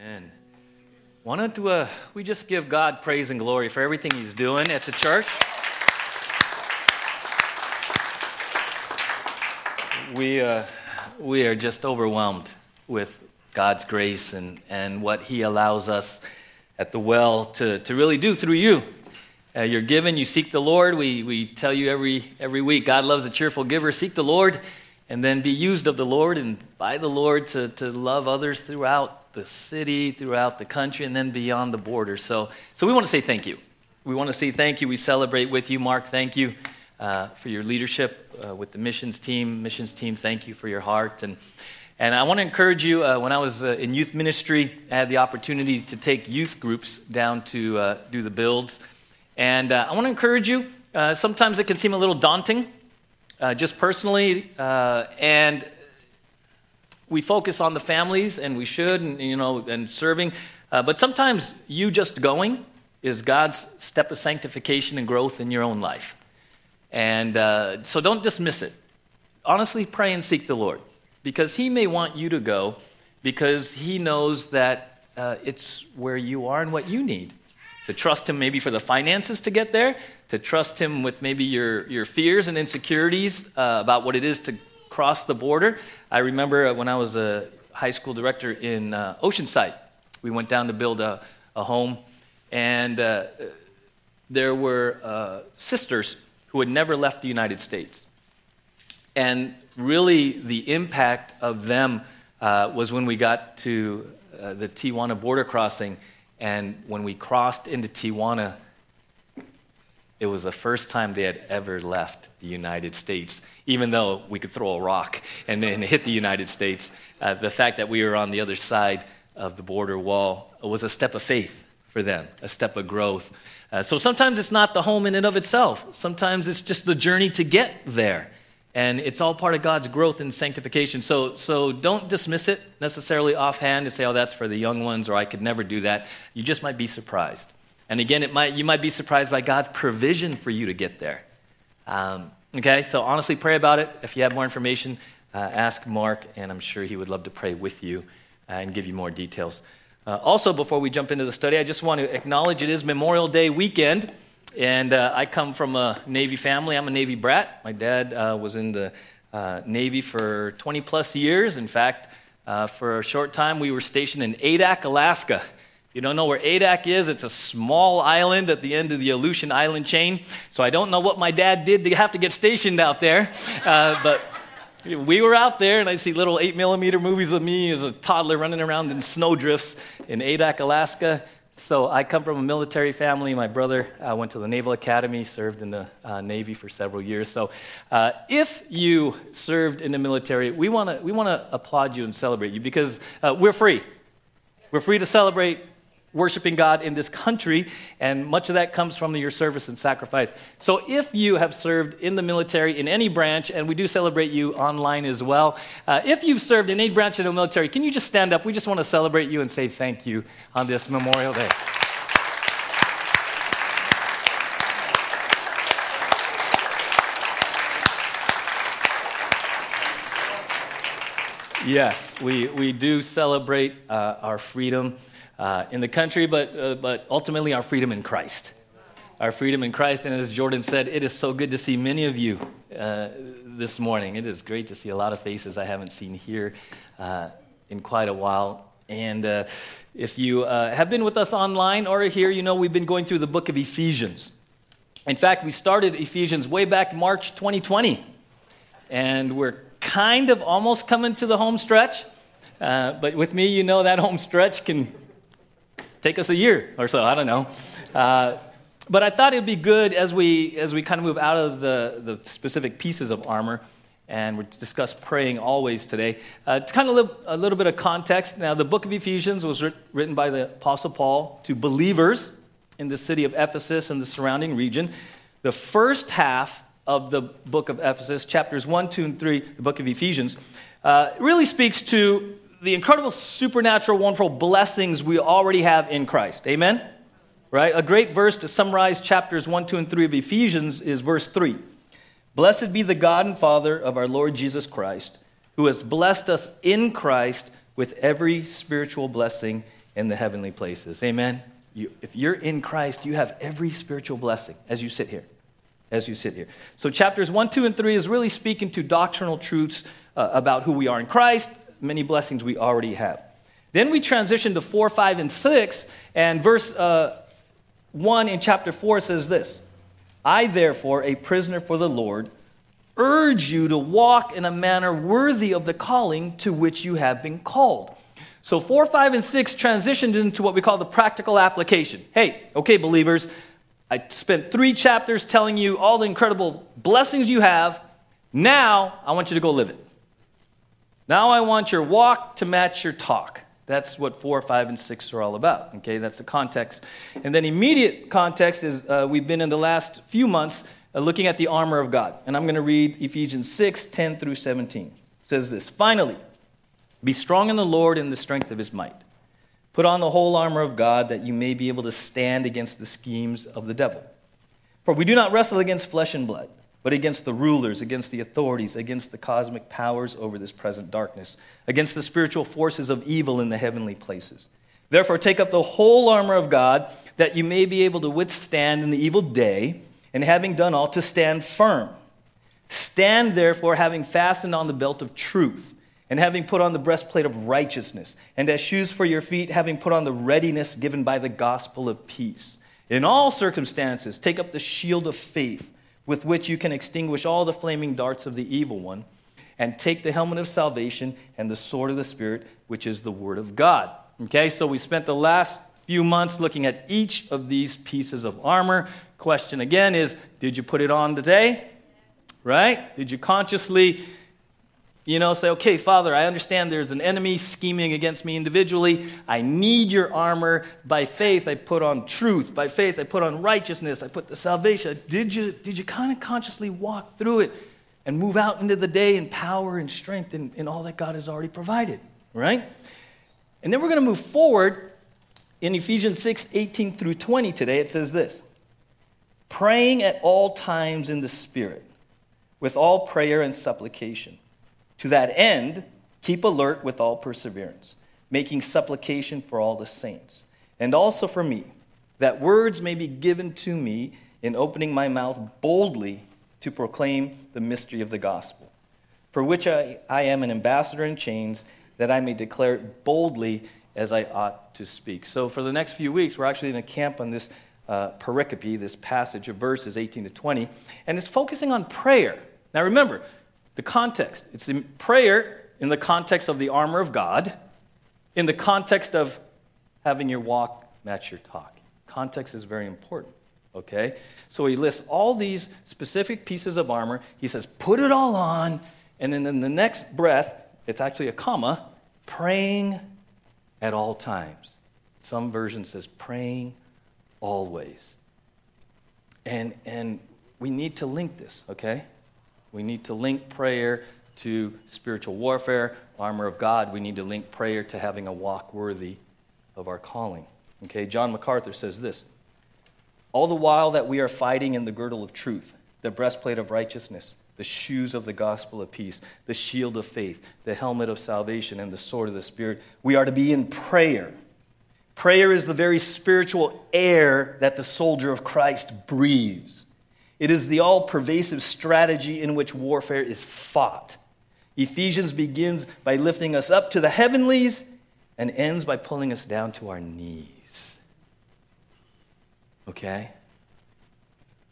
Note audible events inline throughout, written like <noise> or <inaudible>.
Amen. Why don't uh, we just give God praise and glory for everything He's doing at the church? We, uh, we are just overwhelmed with God's grace and, and what He allows us at the well to, to really do through you. Uh, you're given, you seek the Lord. We, we tell you every, every week God loves a cheerful giver. Seek the Lord and then be used of the Lord and by the Lord to, to love others throughout the city, throughout the country, and then beyond the border. So, so we want to say thank you. We want to say thank you. We celebrate with you, Mark. Thank you uh, for your leadership uh, with the missions team. Missions team, thank you for your heart. And, and I want to encourage you. Uh, when I was uh, in youth ministry, I had the opportunity to take youth groups down to uh, do the builds. And uh, I want to encourage you. sometimes it can seem a little daunting just personally, and we focus on the families, and we should, and, you know, and serving. Uh, but sometimes you just going is God's step of sanctification and growth in your own life. And uh, so don't dismiss it. Honestly, pray and seek the Lord because He may want you to go because He knows that uh, it's where you are and what you need. To trust Him maybe for the finances to get there, to trust Him with maybe your, your fears and insecurities uh, about what it is to cross the border. I remember uh, when I was a high school director in uh, Oceanside, we went down to build a, a home, and uh, there were uh, sisters who had never left the United States. And really, the impact of them uh, was when we got to the Tijuana border crossing, and when we crossed into Tijuana, it was the first time they had ever left the United States, even though we could throw a rock and then hit the United States. Uh, the fact that we were on the other side of the border wall was a step of faith for them, a step of growth. Uh, so sometimes it's not the home in and of itself, sometimes it's just the journey to get there. And it's all part of God's growth and sanctification. So, so don't dismiss it necessarily offhand and say, oh, that's for the young ones, or I could never do that. You just might be surprised. And again, it might, you might be surprised by God's provision for you to get there. Um, okay, so honestly, pray about it. If you have more information, uh, ask Mark, and I'm sure he would love to pray with you uh, and give you more details. Uh, also, before we jump into the study, I just want to acknowledge it is Memorial Day weekend, and uh, I come from a Navy family. I'm a Navy brat. My dad uh, was in the uh, Navy for 20 plus years. In fact, for a short time, we were stationed in Adak, Alaska you don't know where Adak is, it's a small island at the end of the Aleutian Island chain. So I don't know what my dad did to have to get stationed out there. Uh, but we were out there, and I see little 8 millimeter movies of me as a toddler running around in snowdrifts in Adak, Alaska. So I come from a military family. My brother uh, went to the Naval Academy, served in the uh, Navy for several years. So uh, if you served in the military, we want to we wanna applaud you and celebrate you because uh, we're free. We're free to celebrate worshiping God in this country, and much of that comes from your service and sacrifice. So, if you have served in the military in any branch, and we do celebrate you online as well, uh, if you've served in any branch of the military, can you just stand up? We just want to celebrate you and say thank you on this Memorial Day. Yes, we, we do celebrate uh, our freedom uh, in the country, but, uh, but ultimately our freedom in Christ. Our freedom in Christ. And as Jordan said, it is so good to see many of you uh, this morning. It is great to see a lot of faces I haven't seen here uh, in quite a while. And uh, if you uh, have been with us online or here, you know we've been going through the book of Ephesians. In fact, we started Ephesians way back March 2020. And we're kind of almost coming to the home stretch. Uh, but with me, you know that home stretch can take us a year or so. I don't know. Uh, but I thought it'd be good as we as we kind of move out of the, the specific pieces of armor, and we discuss praying always today. Uh, to kind of live a little bit of context. Now, the book of Ephesians was writ- written by the Apostle Paul to believers in the city of Ephesus and the surrounding region. The first half of the book of Ephesus, chapters one, two, and three, the book of Ephesians, uh, really speaks to the incredible supernatural, wonderful blessings we already have in Christ. Amen? Right? A great verse to summarize chapters 1, 2, and 3 of Ephesians is verse 3. Blessed be the God and Father of our Lord Jesus Christ, who has blessed us in Christ with every spiritual blessing in the heavenly places. Amen? You, if you're in Christ, you have every spiritual blessing as you sit here. As you sit here. So, chapters 1, 2, and 3 is really speaking to doctrinal truths uh, about who we are in Christ, many blessings we already have. Then we transition to 4, 5, and 6, and verse uh, 1 in chapter 4 says this I, therefore, a prisoner for the Lord, urge you to walk in a manner worthy of the calling to which you have been called. So 4, 5, and 6 transitioned into what we call the practical application. Hey, okay, believers, I spent three chapters telling you all the incredible blessings you have. Now, I want you to go live it. Now, I want your walk to match your talk. That's what 4, 5, and 6 are all about. Okay, that's the context. And then, immediate context is uh, we've been in the last few months uh, looking at the armor of God. And I'm going to read Ephesians 6, 10 through 17. It says this Finally, be strong in the Lord and the strength of his might. Put on the whole armor of God that you may be able to stand against the schemes of the devil. For we do not wrestle against flesh and blood, but against the rulers, against the authorities, against the cosmic powers over this present darkness, against the spiritual forces of evil in the heavenly places. Therefore, take up the whole armor of God that you may be able to withstand in the evil day, and having done all, to stand firm. Stand therefore, having fastened on the belt of truth and having put on the breastplate of righteousness, and as shoes for your feet, having put on the readiness given by the gospel of peace. In all circumstances, take up the shield of faith, with which you can extinguish all the flaming darts of the evil one, and take the helmet of salvation and the sword of the Spirit, which is the word of God. Okay, so we spent the last few months looking at each of these pieces of armor. Question again is Did you put it on today? Right? Did you consciously you know, say, okay, Father, I understand there's an enemy scheming against me individually. I need your armor. By faith, I put on truth. By faith, I put on righteousness. I put the salvation. Did you, did you kind of consciously walk through it and move out into the day in power and strength and, in all that God has already provided? Right? And then we're going to move forward in Ephesians 6 18 through 20 today. It says this praying at all times in the Spirit, with all prayer and supplication. To that end, keep alert with all perseverance, making supplication for all the saints, and also for me, that words may be given to me in opening my mouth boldly to proclaim the mystery of the gospel, for which I, I am an ambassador in chains, that I may declare it boldly as I ought to speak. So, for the next few weeks, we're actually going to camp on this uh, pericope, this passage of verses 18 to 20, and it's focusing on prayer. Now, remember, the context. It's in prayer in the context of the armor of God, in the context of having your walk match your talk. Context is very important, okay? So he lists all these specific pieces of armor. He says, put it all on, and then in the next breath, it's actually a comma, praying at all times. Some version says praying always. And, and we need to link this, okay? We need to link prayer to spiritual warfare, armor of God. We need to link prayer to having a walk worthy of our calling. Okay, John MacArthur says this All the while that we are fighting in the girdle of truth, the breastplate of righteousness, the shoes of the gospel of peace, the shield of faith, the helmet of salvation, and the sword of the Spirit, we are to be in prayer. Prayer is the very spiritual air that the soldier of Christ breathes. It is the all pervasive strategy in which warfare is fought. Ephesians begins by lifting us up to the heavenlies and ends by pulling us down to our knees. Okay?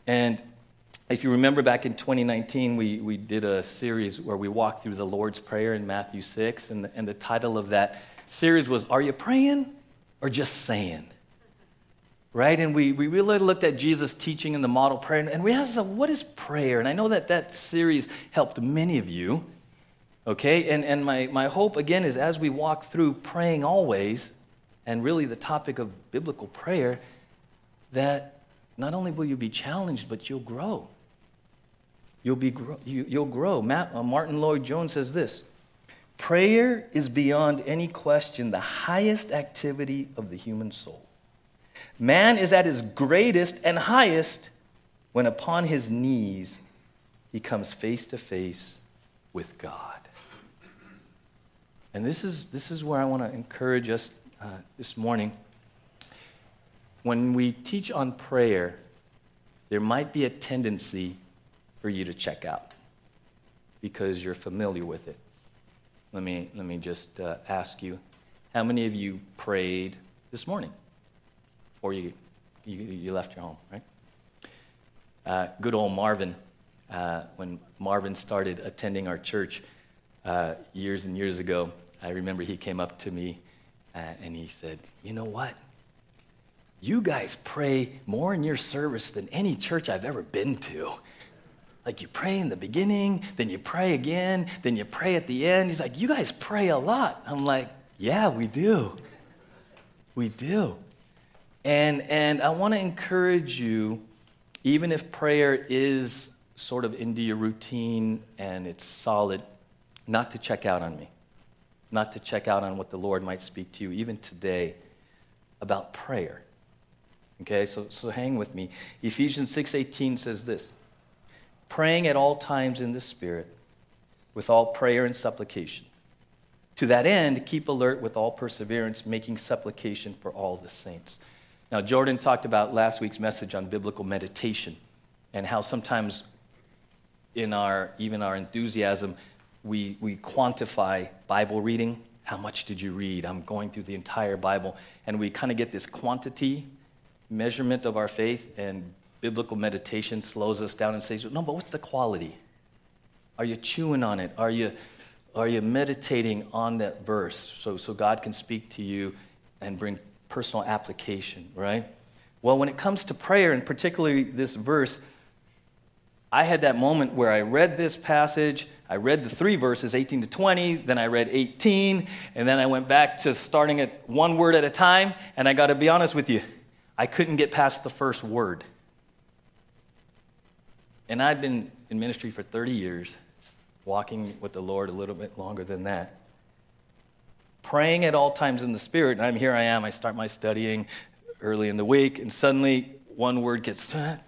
And if you remember back in 2019, we, we did a series where we walked through the Lord's Prayer in Matthew 6, and the, and the title of that series was Are You Praying or Just Saying? Right? And we, we really looked at Jesus' teaching in the model prayer, and we asked ourselves, what is prayer? And I know that that series helped many of you, okay? And, and my, my hope, again, is as we walk through praying always, and really the topic of biblical prayer, that not only will you be challenged, but you'll grow. You'll, be, you, you'll grow. Matt, uh, Martyn Lloyd-Jones says this Prayer is beyond any question the highest activity of the human soul. Man is at his greatest and highest when upon his knees he comes face to face with God. And this is, this is where I want to encourage us uh, this morning. When we teach on prayer, there might be a tendency for you to check out because you're familiar with it. Let me, let me just uh, ask you how many of you prayed this morning before you, you, you left your home, right? Uh, good old Marvin, uh, when Marvin started attending our church uh, years and years ago, I remember he came up to me uh, and he said, You know what? You guys pray more in your service than any church I've ever been to. Like you pray in the beginning, then you pray again, then you pray at the end. He's like, You guys pray a lot. I'm like, Yeah, we do. We do. And, and I want to encourage you, even if prayer is sort of into your routine and it's solid, not to check out on me, not to check out on what the Lord might speak to you, even today, about prayer. Okay, so, so hang with me. Ephesians 6.18 says this, praying at all times in the Spirit, with all prayer and supplication. To that end, keep alert with all perseverance, making supplication for all the saints. Now, Jordan talked about last week's message on biblical meditation and how sometimes in our even our enthusiasm, we, we quantify Bible reading. How much did you read? I'm going through the entire Bible. And we kind of get this quantity measurement of our faith, and biblical meditation slows us down and says, No, but what's the quality? Are you chewing on it? Are you, are you meditating on that verse so, so God can speak to you and bring personal application, right? Well, when it comes to prayer, and particularly this verse, I had that moment where I read this passage, I read the three verses, 18 to 20, then I read 18, and then I went back to starting at one word at a time, and I got to be honest with you, I couldn't get past the first word. And I've been in ministry for 30 years, walking with the Lord a little bit longer than that. Praying at all times in the Spirit, and I'm here I am, I start my studying early in the week, and suddenly one word gets, dun,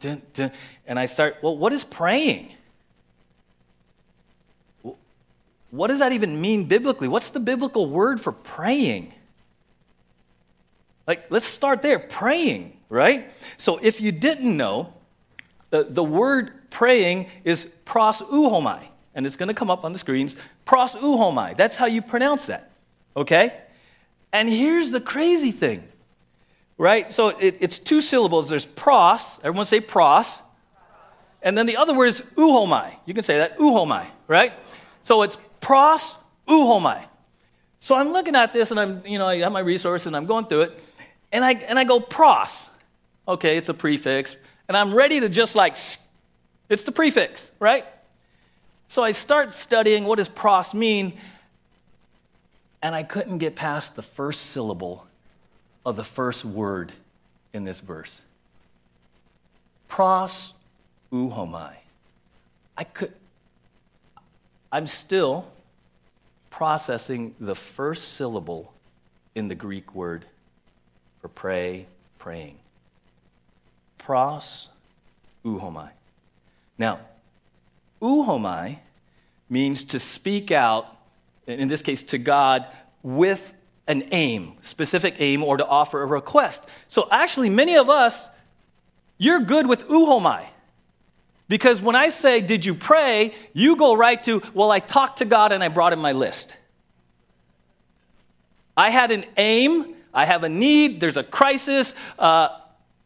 dun, dun, and I start, well, what is praying? What does that even mean biblically? What's the biblical word for praying? Like, let's start there praying, right? So, if you didn't know, the, the word praying is pros euchomai, and it's going to come up on the screens. Pros euchomai. That's how you pronounce that, okay? And here's the crazy thing, right? So, it, it's two syllables. There's pros, everyone say pros. And then the other word is euchomai. You can say that, euchomai, right? So, it's pros euchomai. So I'm looking at this and I'm, you know, I have my resource and I'm going through it and I, and I go pros. Okay, it's a prefix. And I'm ready to just like, it's the prefix, right? So I start studying what does pros mean, and I couldn't get past the first syllable of the first word in this verse. Pros euchomai. I could, I'm still processing the first syllable in the Greek word for pray, praying. Pros euchomai. Now, euchomai means to speak out, in this case to God, with an aim, specific aim, or to offer a request. So actually, many of us, you're good with euchomai. Because when I say, Did you pray? you go right to, Well, I talked to God and I brought him my list. I had an aim, I have a need, there's a crisis. Uh,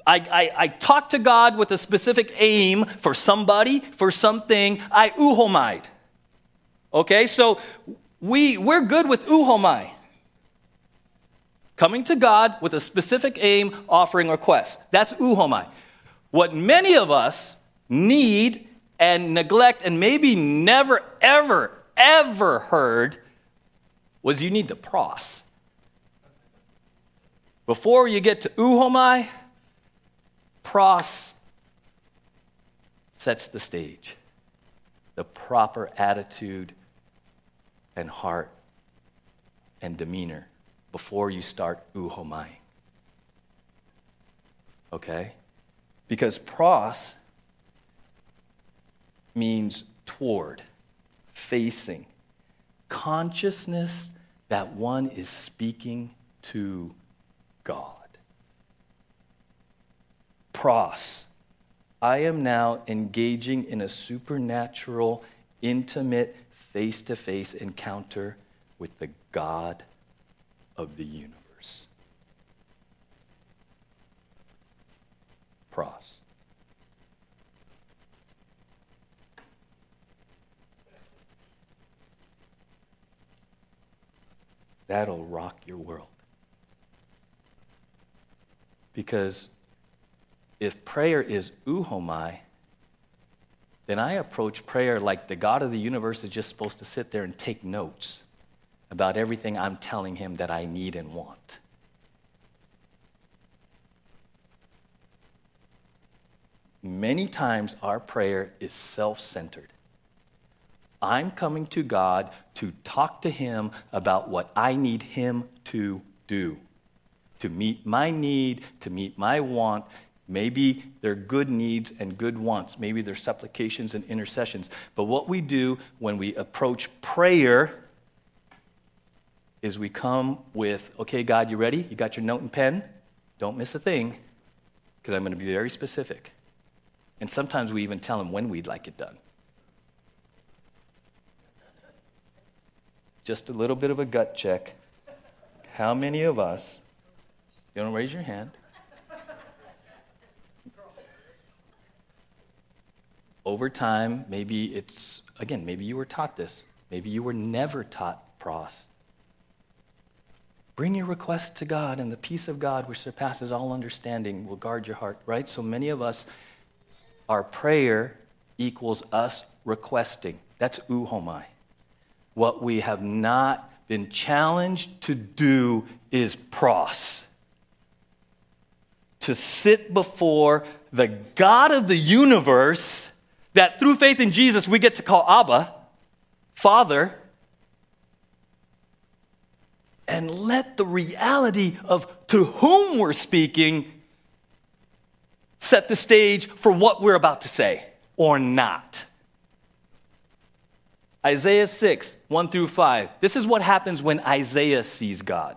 I, I, I, talk to God with a specific aim for somebody, for something. I euchomai. Okay, so we, we're good with euchomai. Coming to God with a specific aim, offering requests. That's euchomai. What many of us need and neglect and maybe never, ever, ever heard was you need to pros. Before you get to euchomai, pros sets the stage. The proper attitude and heart and demeanor before you start euchomai. Okay? Because pros means toward, facing, consciousness that one is speaking to God. Pros. I am now engaging in a supernatural, intimate, face to face encounter with the God of the universe. Pros. That'll rock your world. Because if prayer is euchomai, then I approach prayer like the God of the universe is just supposed to sit there and take notes about everything I'm telling him that I need and want. Many times our prayer is self centered. I'm coming to God to talk to Him about what I need Him to do, to meet my need, to meet my want. Maybe they're good needs and good wants. Maybe they're supplications and intercessions. But what we do when we approach prayer is we come with, okay, God, you ready? You got your note and pen? Don't miss a thing, because I'm going to be very specific. And sometimes we even tell Him when we'd like it done. Just a little bit of a gut check. How many of us, you don't raise your hand, over time, maybe it's, again, maybe you were taught this. Maybe you were never taught pros. Bring your requests to God, and the peace of God, which surpasses all understanding, will guard your heart, right? So many of us, our prayer equals us requesting. That's euchomai. What we have not been challenged to do is pros. To sit before the God of the universe, that through faith in Jesus we get to call Abba, Father, and let the reality of to whom we're speaking set the stage for what we're about to say or not. Isaiah 6, 1 through 5. This is what happens when Isaiah sees God.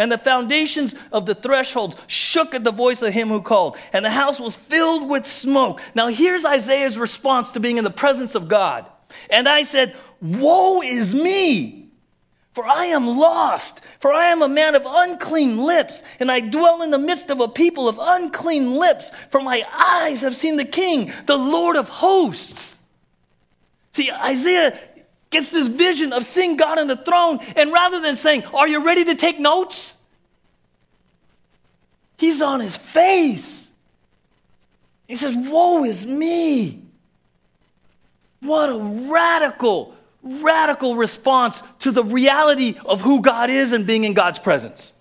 And the foundations of the thresholds shook at the voice of him who called, and the house was filled with smoke. Now, here's Isaiah's response to being in the presence of God. And I said, Woe is me! For I am lost, for I am a man of unclean lips, and I dwell in the midst of a people of unclean lips, for my eyes have seen the King, the Lord of hosts. See, Isaiah gets this vision of seeing God on the throne, and rather than saying, Are you ready to take notes? He's on his face. He says, Woe is me. What a radical, radical response to the reality of who God is and being in God's presence.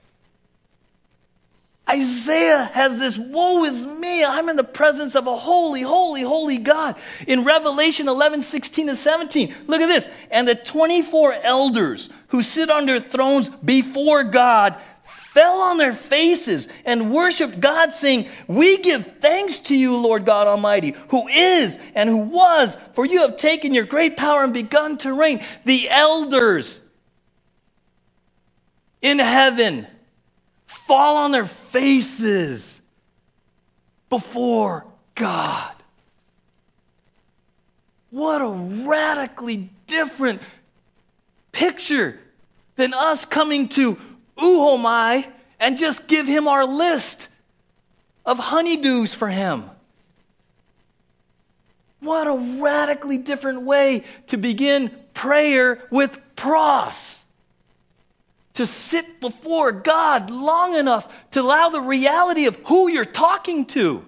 Isaiah has this, woe is me, I'm in the presence of a holy, holy, holy God. In Revelation 11, 16 and 17, look at this. And the 24 elders who sit on their thrones before God fell on their faces and worshiped God, saying, We give thanks to you, Lord God Almighty, who is and who was, for you have taken your great power and begun to reign. The elders in heaven fall on their faces before God. What a radically different picture than us coming to Euchomai and just give him our list of honeydews for him. What a radically different way to begin prayer with pros to sit before God long enough to allow the reality of who you're talking to.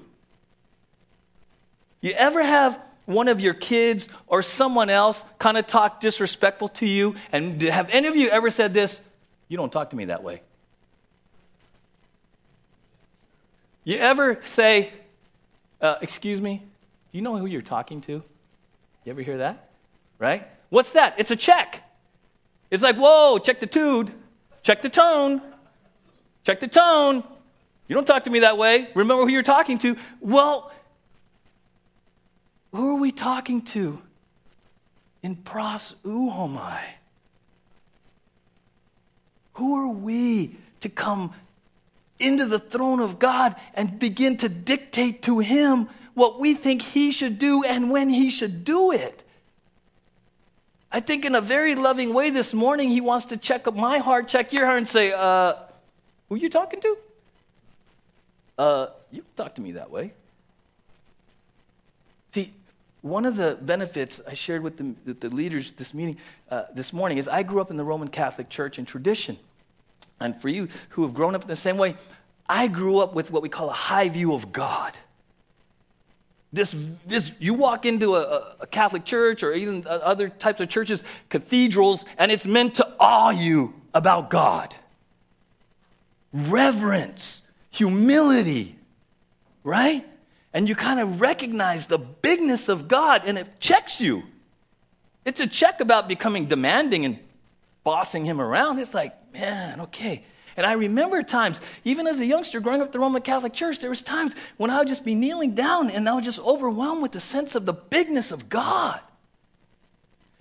You ever have one of your kids or someone else kind of talk disrespectful to you? And have any of you ever said this? You don't talk to me that way. You ever say, uh, Excuse me, do you know who you're talking to? You ever hear that? Right? What's that? It's a check. It's like, whoa, check the tude, check the tone, check the tone. You don't talk to me that way. Remember who you're talking to. Well, who are we talking to in pros euchomai? Who are we to come into the throne of God and begin to dictate to Him what we think He should do and when He should do it? I think in a very loving way this morning, He wants to check up my heart, check your heart, and say, uh, Who are you talking to? Uh, you don't talk to me that way. See, one of the benefits I shared with the, with the leaders this meeting uh, this morning is I grew up in the Roman Catholic Church and tradition. And for you who have grown up in the same way, I grew up with what we call a high view of God. This, this, you walk into a, a Catholic church or even other types of churches, cathedrals, and it's meant to awe you about God. Reverence, humility, right? And you kind of recognize the bigness of God and it checks you. It's a check about becoming demanding and bossing him around. It's like, man, okay. And I remember times, even as a youngster growing up at the Roman Catholic Church, there was times when I would just be kneeling down and I was just overwhelmed with the sense of the bigness of God.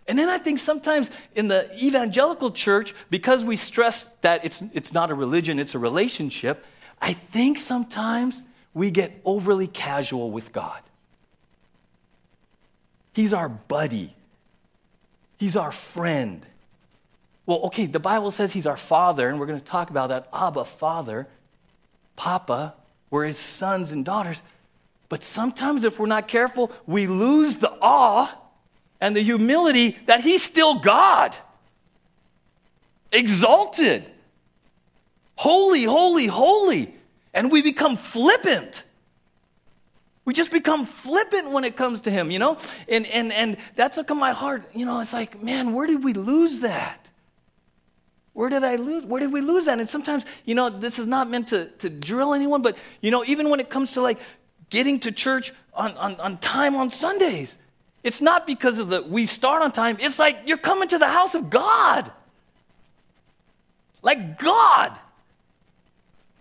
And then I think sometimes in the evangelical church, because we stress that it's, it's not a religion, it's a relationship, I think sometimes we get overly casual with God. He's our buddy, He's our friend. Well, okay, the Bible says He's our Father, and we're going to talk about that. Abba, Father, Papa, we're His sons and daughters. But sometimes, if we're not careful, we lose the awe and the humility that He's still God, exalted, holy, holy, holy and we become flippant. We just become flippant when it comes to him, you know? And, and, and that's what come my heart, you know, it's like, man, where did we lose that? Where did I lose? Where did we lose that? And sometimes, you know, this is not meant to, to drill anyone, but, you know, even when it comes to like getting to church on, on, on time on Sundays, it's not because of the we start on time. It's like you're coming to the house of God. Like God.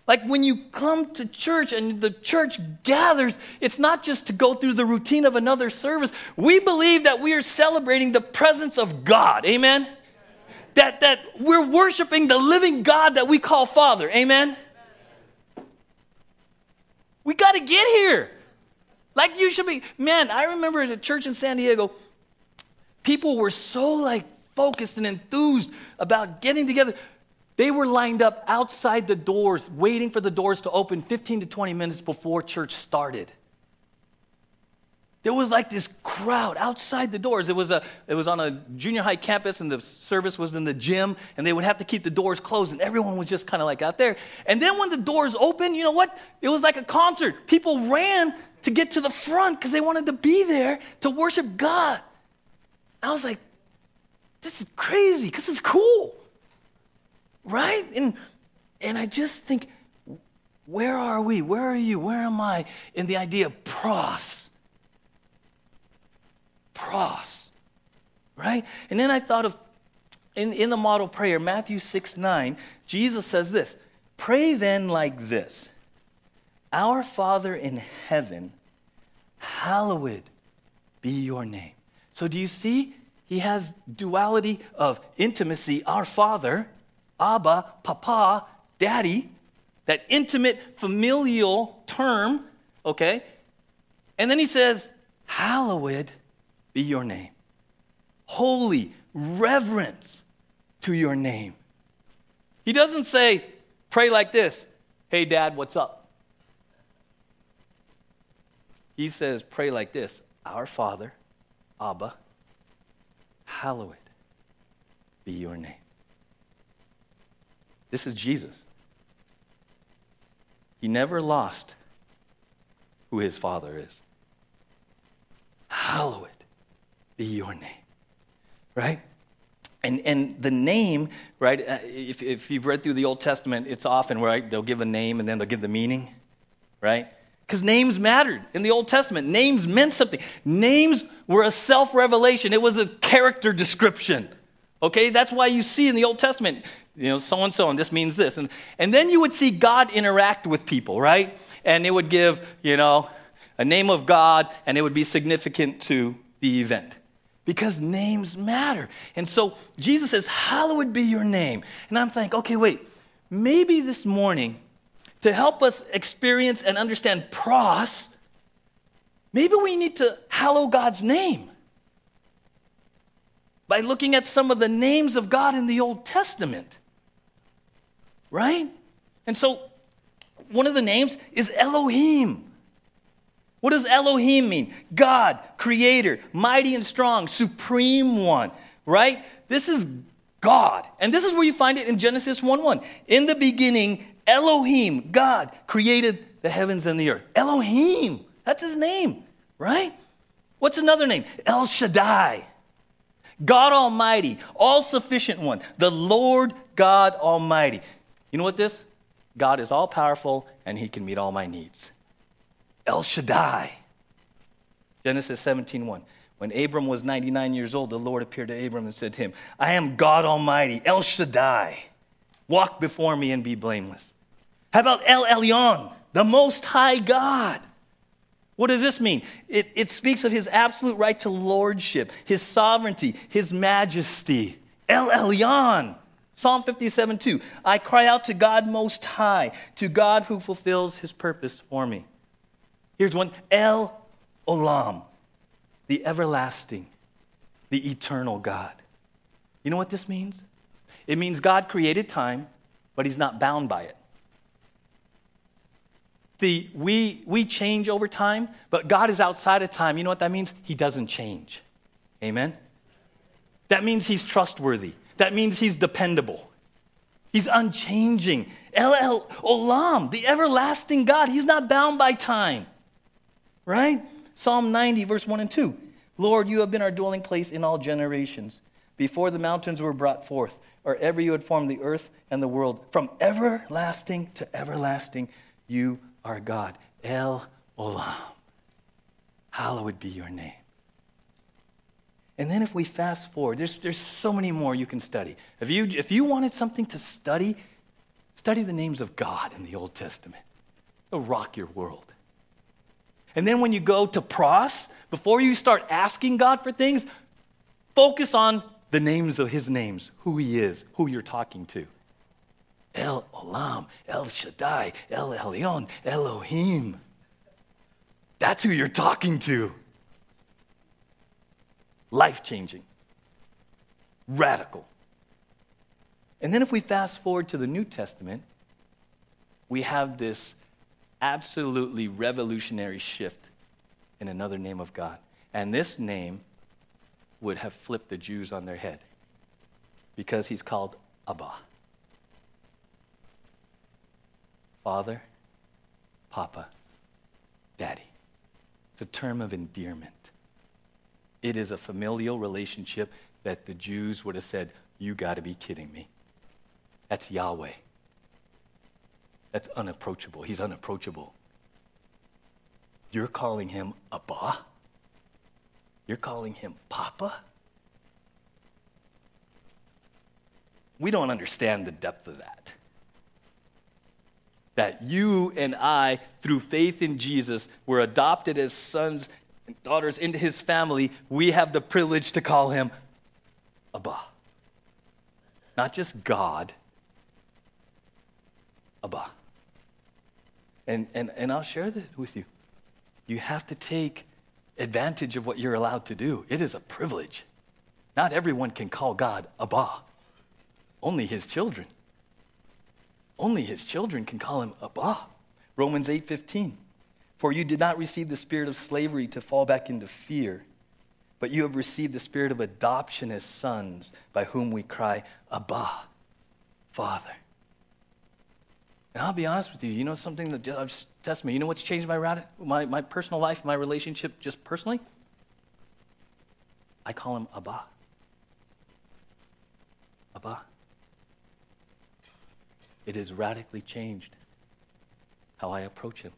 Like when you come to church and the church gathers, it's not just to go through the routine of another service. We believe that we are celebrating the presence of God. Amen? That, that we're worshiping the living God that we call Father. Amen? We got to get here. Like you should be. Man, I remember at a church in San Diego, people were so like focused and enthused about getting together. They were lined up outside the doors, waiting for the doors to open 15 to 20 minutes before church started. There was like this crowd outside the doors. It was, a, it was on a junior high campus, and the service was in the gym, and they would have to keep the doors closed, and everyone was just kind of like out there. And then when the doors opened, you know what? It was like a concert. People ran to get to the front because they wanted to be there to worship God. I was like, this is crazy because it's cool. Right? And, and I just think, where are we? Where are you? Where am I in the idea of pros? Pros. Right? And then I thought of, in, in the model prayer, Matthew 6 9, Jesus says this Pray then like this Our Father in heaven, hallowed be your name. So do you see? He has duality of intimacy, our Father, Abba, Papa, Daddy, that intimate familial term, okay? And then he says, Hallowed be your name. Holy reverence to your name. He doesn't say, Pray like this Hey, Dad, what's up? He says, Pray like this Our Father, Abba, hallowed be your name. This is Jesus. He never lost who his Father is. Hallowed be your name. Right? And, and the name, right, uh, if, if you've read through the Old Testament, it's often, right, they'll give a name and then they'll give the meaning, right? Because names mattered in the Old Testament. Names meant something. Names were a self revelation, it was a character description. Okay, that's why you see in the Old Testament, you know, so and so, and this means this. And, and then you would see God interact with people, right? And it would give, you know, a name of God, and it would be significant to the event. Because names matter. And so Jesus says, Hallowed be your name. And I'm thinking, okay, wait, maybe this morning, to help us experience and understand pros, maybe we need to hallow God's name by looking at some of the names of God in the Old Testament. Right? And so, one of the names is Elohim. What does Elohim mean? God, creator, mighty and strong, supreme one, right? This is God. And this is where you find it in Genesis 1 1. In the beginning, Elohim, God, created the heavens and the earth. Elohim, that's his name, right? What's another name? El Shaddai. God Almighty, all sufficient one, the Lord God Almighty. You know what this? God is all powerful and he can meet all my needs. El Shaddai. Genesis 17 1. When Abram was 99 years old, the Lord appeared to Abram and said to him, I am God Almighty, El Shaddai. Walk before me and be blameless. How about El Elyon, the Most High God? What does this mean? It, it speaks of his absolute right to lordship, his sovereignty, his majesty. El Elyon. Psalm 57 2. I cry out to God Most High, to God who fulfills his purpose for me. Here's one El Olam, the everlasting, the eternal God. You know what this means? It means God created time, but he's not bound by it the, we, we change over time, but God is outside of time. You know what that means? He doesn't change. Amen? That means He's trustworthy. That means He's dependable. He's unchanging. El El Olam, the everlasting God. He's not bound by time. Right? Psalm 90, verse 1 and 2. Lord, you have been our dwelling place in all generations. Before the mountains were brought forth, or ever you had formed the earth and the world, from everlasting to everlasting, you are God. El Olam. Hallowed be your name. And then if we fast forward, there's, there's so many more you can study. If you, if you wanted something to study, study the names of God in the Old Testament. It'll rock your world. And then when you go to pros, before you start asking God for things, focus on the names of his names, who he is, who you're talking to. El Olam, El Shaddai, El Elyon, Elohim. That's who you're talking to. Life changing, radical. And then if we fast forward to the New Testament, we have this absolutely revolutionary shift in another name of God. And this name would have flipped the Jews on their head because he's called Abba. Father, Papa, Daddy. It's a term of endearment. It is a familial relationship that the Jews would have said, You got to be kidding me. That's Yahweh. That's unapproachable. He's unapproachable. You're calling him Abba? You're calling him Papa? We don't understand the depth of that that you and I, through faith in Jesus, were adopted as sons and daughters into his family, we have the privilege to call him Abba. Not just God, Abba. And, and, and I'll share this with you. You have to take advantage of what you're allowed to do. It is a privilege. Not everyone can call God Abba, only his children. Only his children can call him Abba. Romans 8:15. For you did not receive the spirit of slavery to fall back into fear, but you have received the spirit of adoption as sons, by whom we cry, Abba, Father. And I'll be honest with you, you know something that I've tested me. You know what's changed my, my, my personal life, my relationship just personally? I call him Abba. Abba. It has radically changed how I approach Him.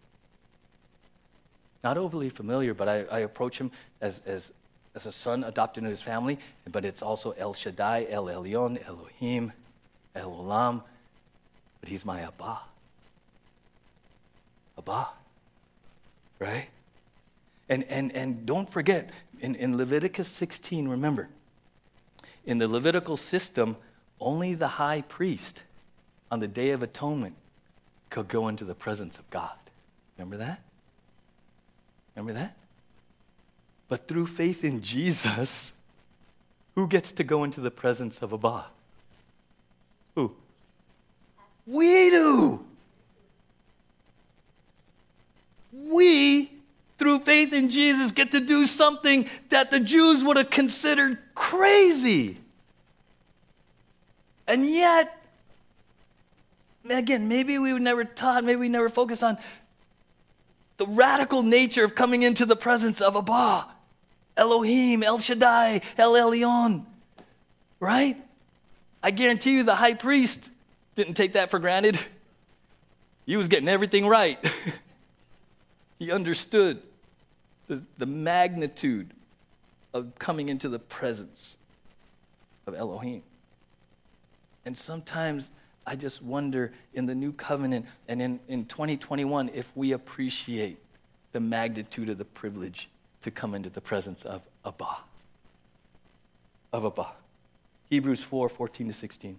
not overly familiar, but I, I approach him as, as, as a son adopted into his family, but it's also El Shaddai, El Elyon, Elohim, El Olam, but he's my Abba. Abba. Right? And, and, and don't forget, in, in Leviticus 16, remember, in the Levitical system, only the high priest on the Day of Atonement could go into the presence of God. Remember that? Remember that? But through faith in Jesus, who gets to go into the presence of Abba? We do. We, through faith in Jesus, get to do something that the Jews would have considered crazy. And yet, again, maybe we were never taught, maybe we never focused on the radical nature of coming into the presence of Abba, Elohim, El Shaddai, El Elyon. Right? I guarantee you the high priest didn't take that for granted. He was getting everything right. <laughs> he understood the, the magnitude of coming into the presence of Elohim. And sometimes I just wonder in the new covenant and in, in 2021 if we appreciate the magnitude of the privilege to come into the presence of Abba. Of Abba. Hebrews 4 14 to 16.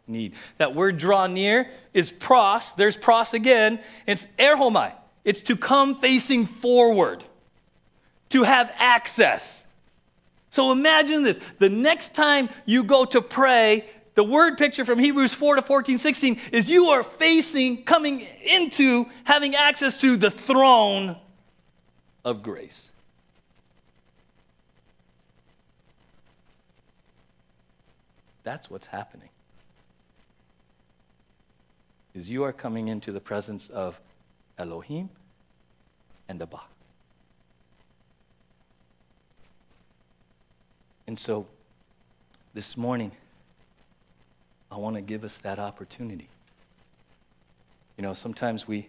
need. That word draw near is pros. There's pros again. It's erchomai. It's to come facing forward, to have access. So imagine this. The next time you go to pray, the word picture from Hebrews 4 to 14, 16 is you are facing, coming into, having access to the throne of grace. That's what's happening. Is you are coming into the presence of Elohim and Abba. And so this morning I want to give us that opportunity. You know, sometimes we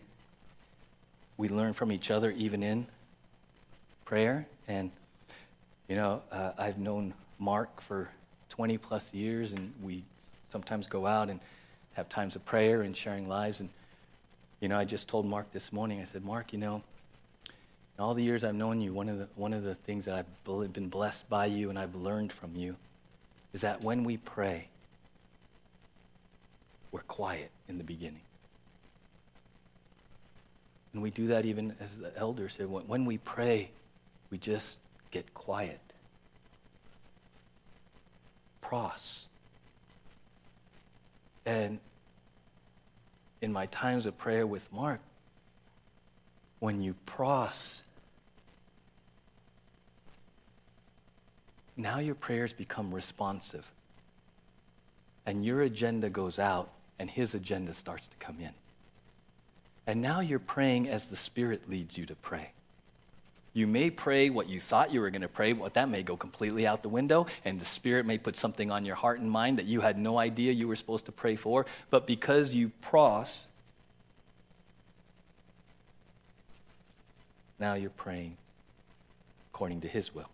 we learn from each other even in prayer and you know, uh, I've known Mark for 20 plus years and we sometimes go out and have times of prayer and sharing lives and you know, I just told Mark this morning. I said, "Mark, you know, in all the years I've known you, one of the one of the things that I've been blessed by you and I've learned from you is that when we pray, we're quiet in the beginning. And we do that even as the elders said. When we pray, we just get quiet. Pros. And in my times of prayer with Mark, when you pros, now your prayers become responsive. And your agenda goes out and his agenda starts to come in. And now you're praying as the Spirit leads you to pray. You may pray what you thought you were going to pray, but that may go completely out the window, and the Spirit may put something on your heart and mind that you had no idea you were supposed to pray for. But because you pros, now you're praying according to His will,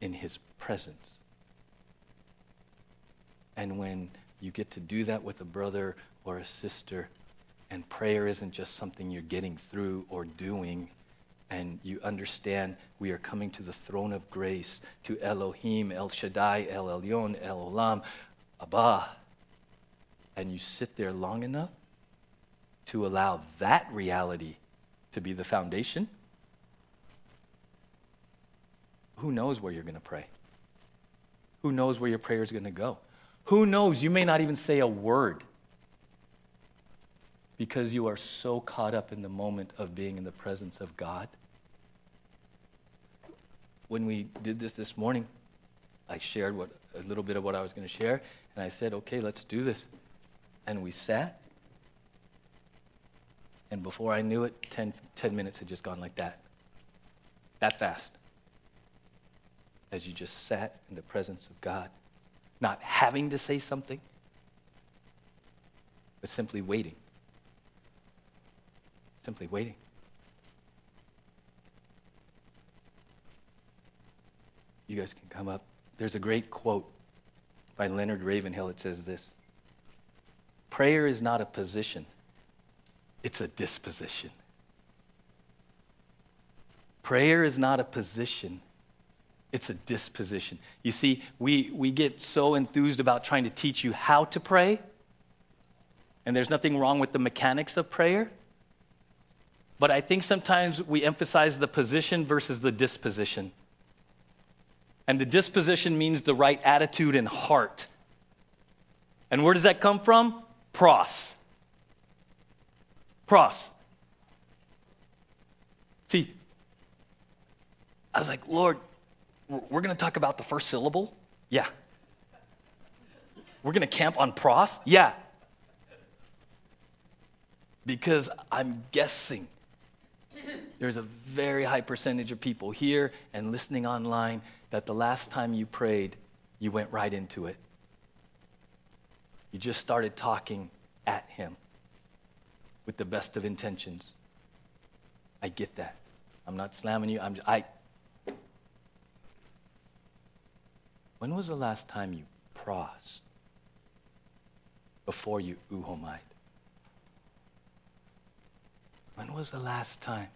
in His presence. And when you get to do that with a brother or a sister. And prayer isn't just something you're getting through or doing. And you understand we are coming to the throne of grace, to Elohim, El Shaddai, El Elyon, El Olam, Abba. And you sit there long enough to allow that reality to be the foundation. Who knows where you're going to pray? Who knows where your prayer is going to go? Who knows? You may not even say a word because you are so caught up in the moment of being in the presence of God. When we did this this morning, I shared what, a little bit of what I was going to share, and I said, okay, let's do this. And we sat, and before I knew it, 10, 10 minutes had just gone like that. That fast. As you just sat in the presence of God, not having to say something, but simply waiting. Simply waiting. You guys can come up. There's a great quote by Leonard Ravenhill. It says this Prayer is not a position, it's a disposition. Prayer is not a position, it's a disposition. You see, we, we get so enthused about trying to teach you how to pray, and there's nothing wrong with the mechanics of prayer. But I think sometimes we emphasize the position versus the disposition. And the disposition means the right attitude and heart. And where does that come from? Pros. Pros. See, I was like, Lord, we're going to talk about the first syllable? Yeah. We're going to camp on pros? Yeah. Because I'm guessing there's a very high percentage of people here and listening online that the last time you prayed, you went right into it. You just started talking at Him with the best of intentions. I get that. I'm not slamming you. I'm just, I. When was the last time you prosed before you euchomai? When was the last time?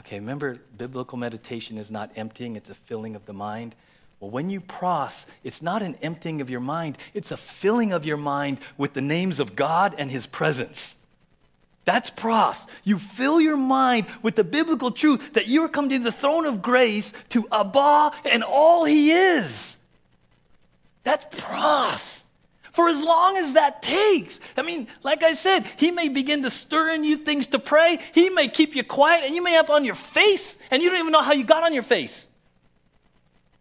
Okay, remember, biblical meditation is not emptying, it's a filling of the mind. Well, when you pros, it's not an emptying of your mind, it's a filling of your mind with the names of God and His presence. That's pros. You fill your mind with the biblical truth that you are coming to the throne of grace to Abba and all He is. That's pros for as long as that takes. I mean, like I said, he may begin to stir in you things to pray. He may keep you quiet, and you may have on your face, and you don't even know how you got on your face.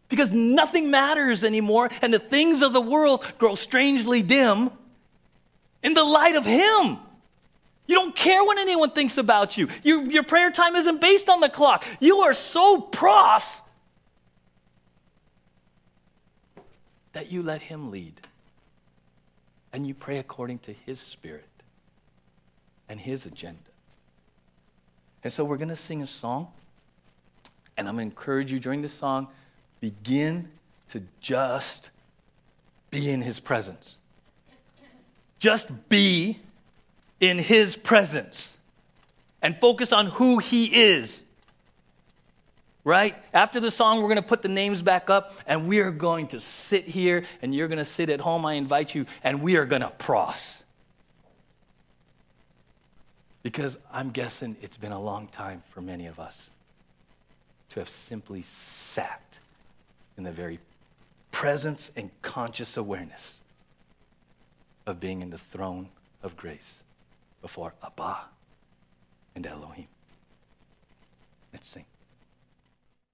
Because nothing matters anymore, and the things of the world grow strangely dim in the light of Him. You don't care what anyone thinks about you. Your, your prayer time isn't based on the clock. You are so pros that you let Him lead and you pray according to His Spirit and His agenda. And so we're going to sing a song, and I'm going to encourage you during this song, begin to just be in His presence. Just be in His presence and focus on who He is right? After the song, we're going to put the names back up and we are going to sit here and you're going to sit at home. I invite you and we are going to pros. Because I'm guessing it's been a long time for many of us to have simply sat in the very presence and conscious awareness of being in the throne of grace before Abba and Elohim. Let's sing.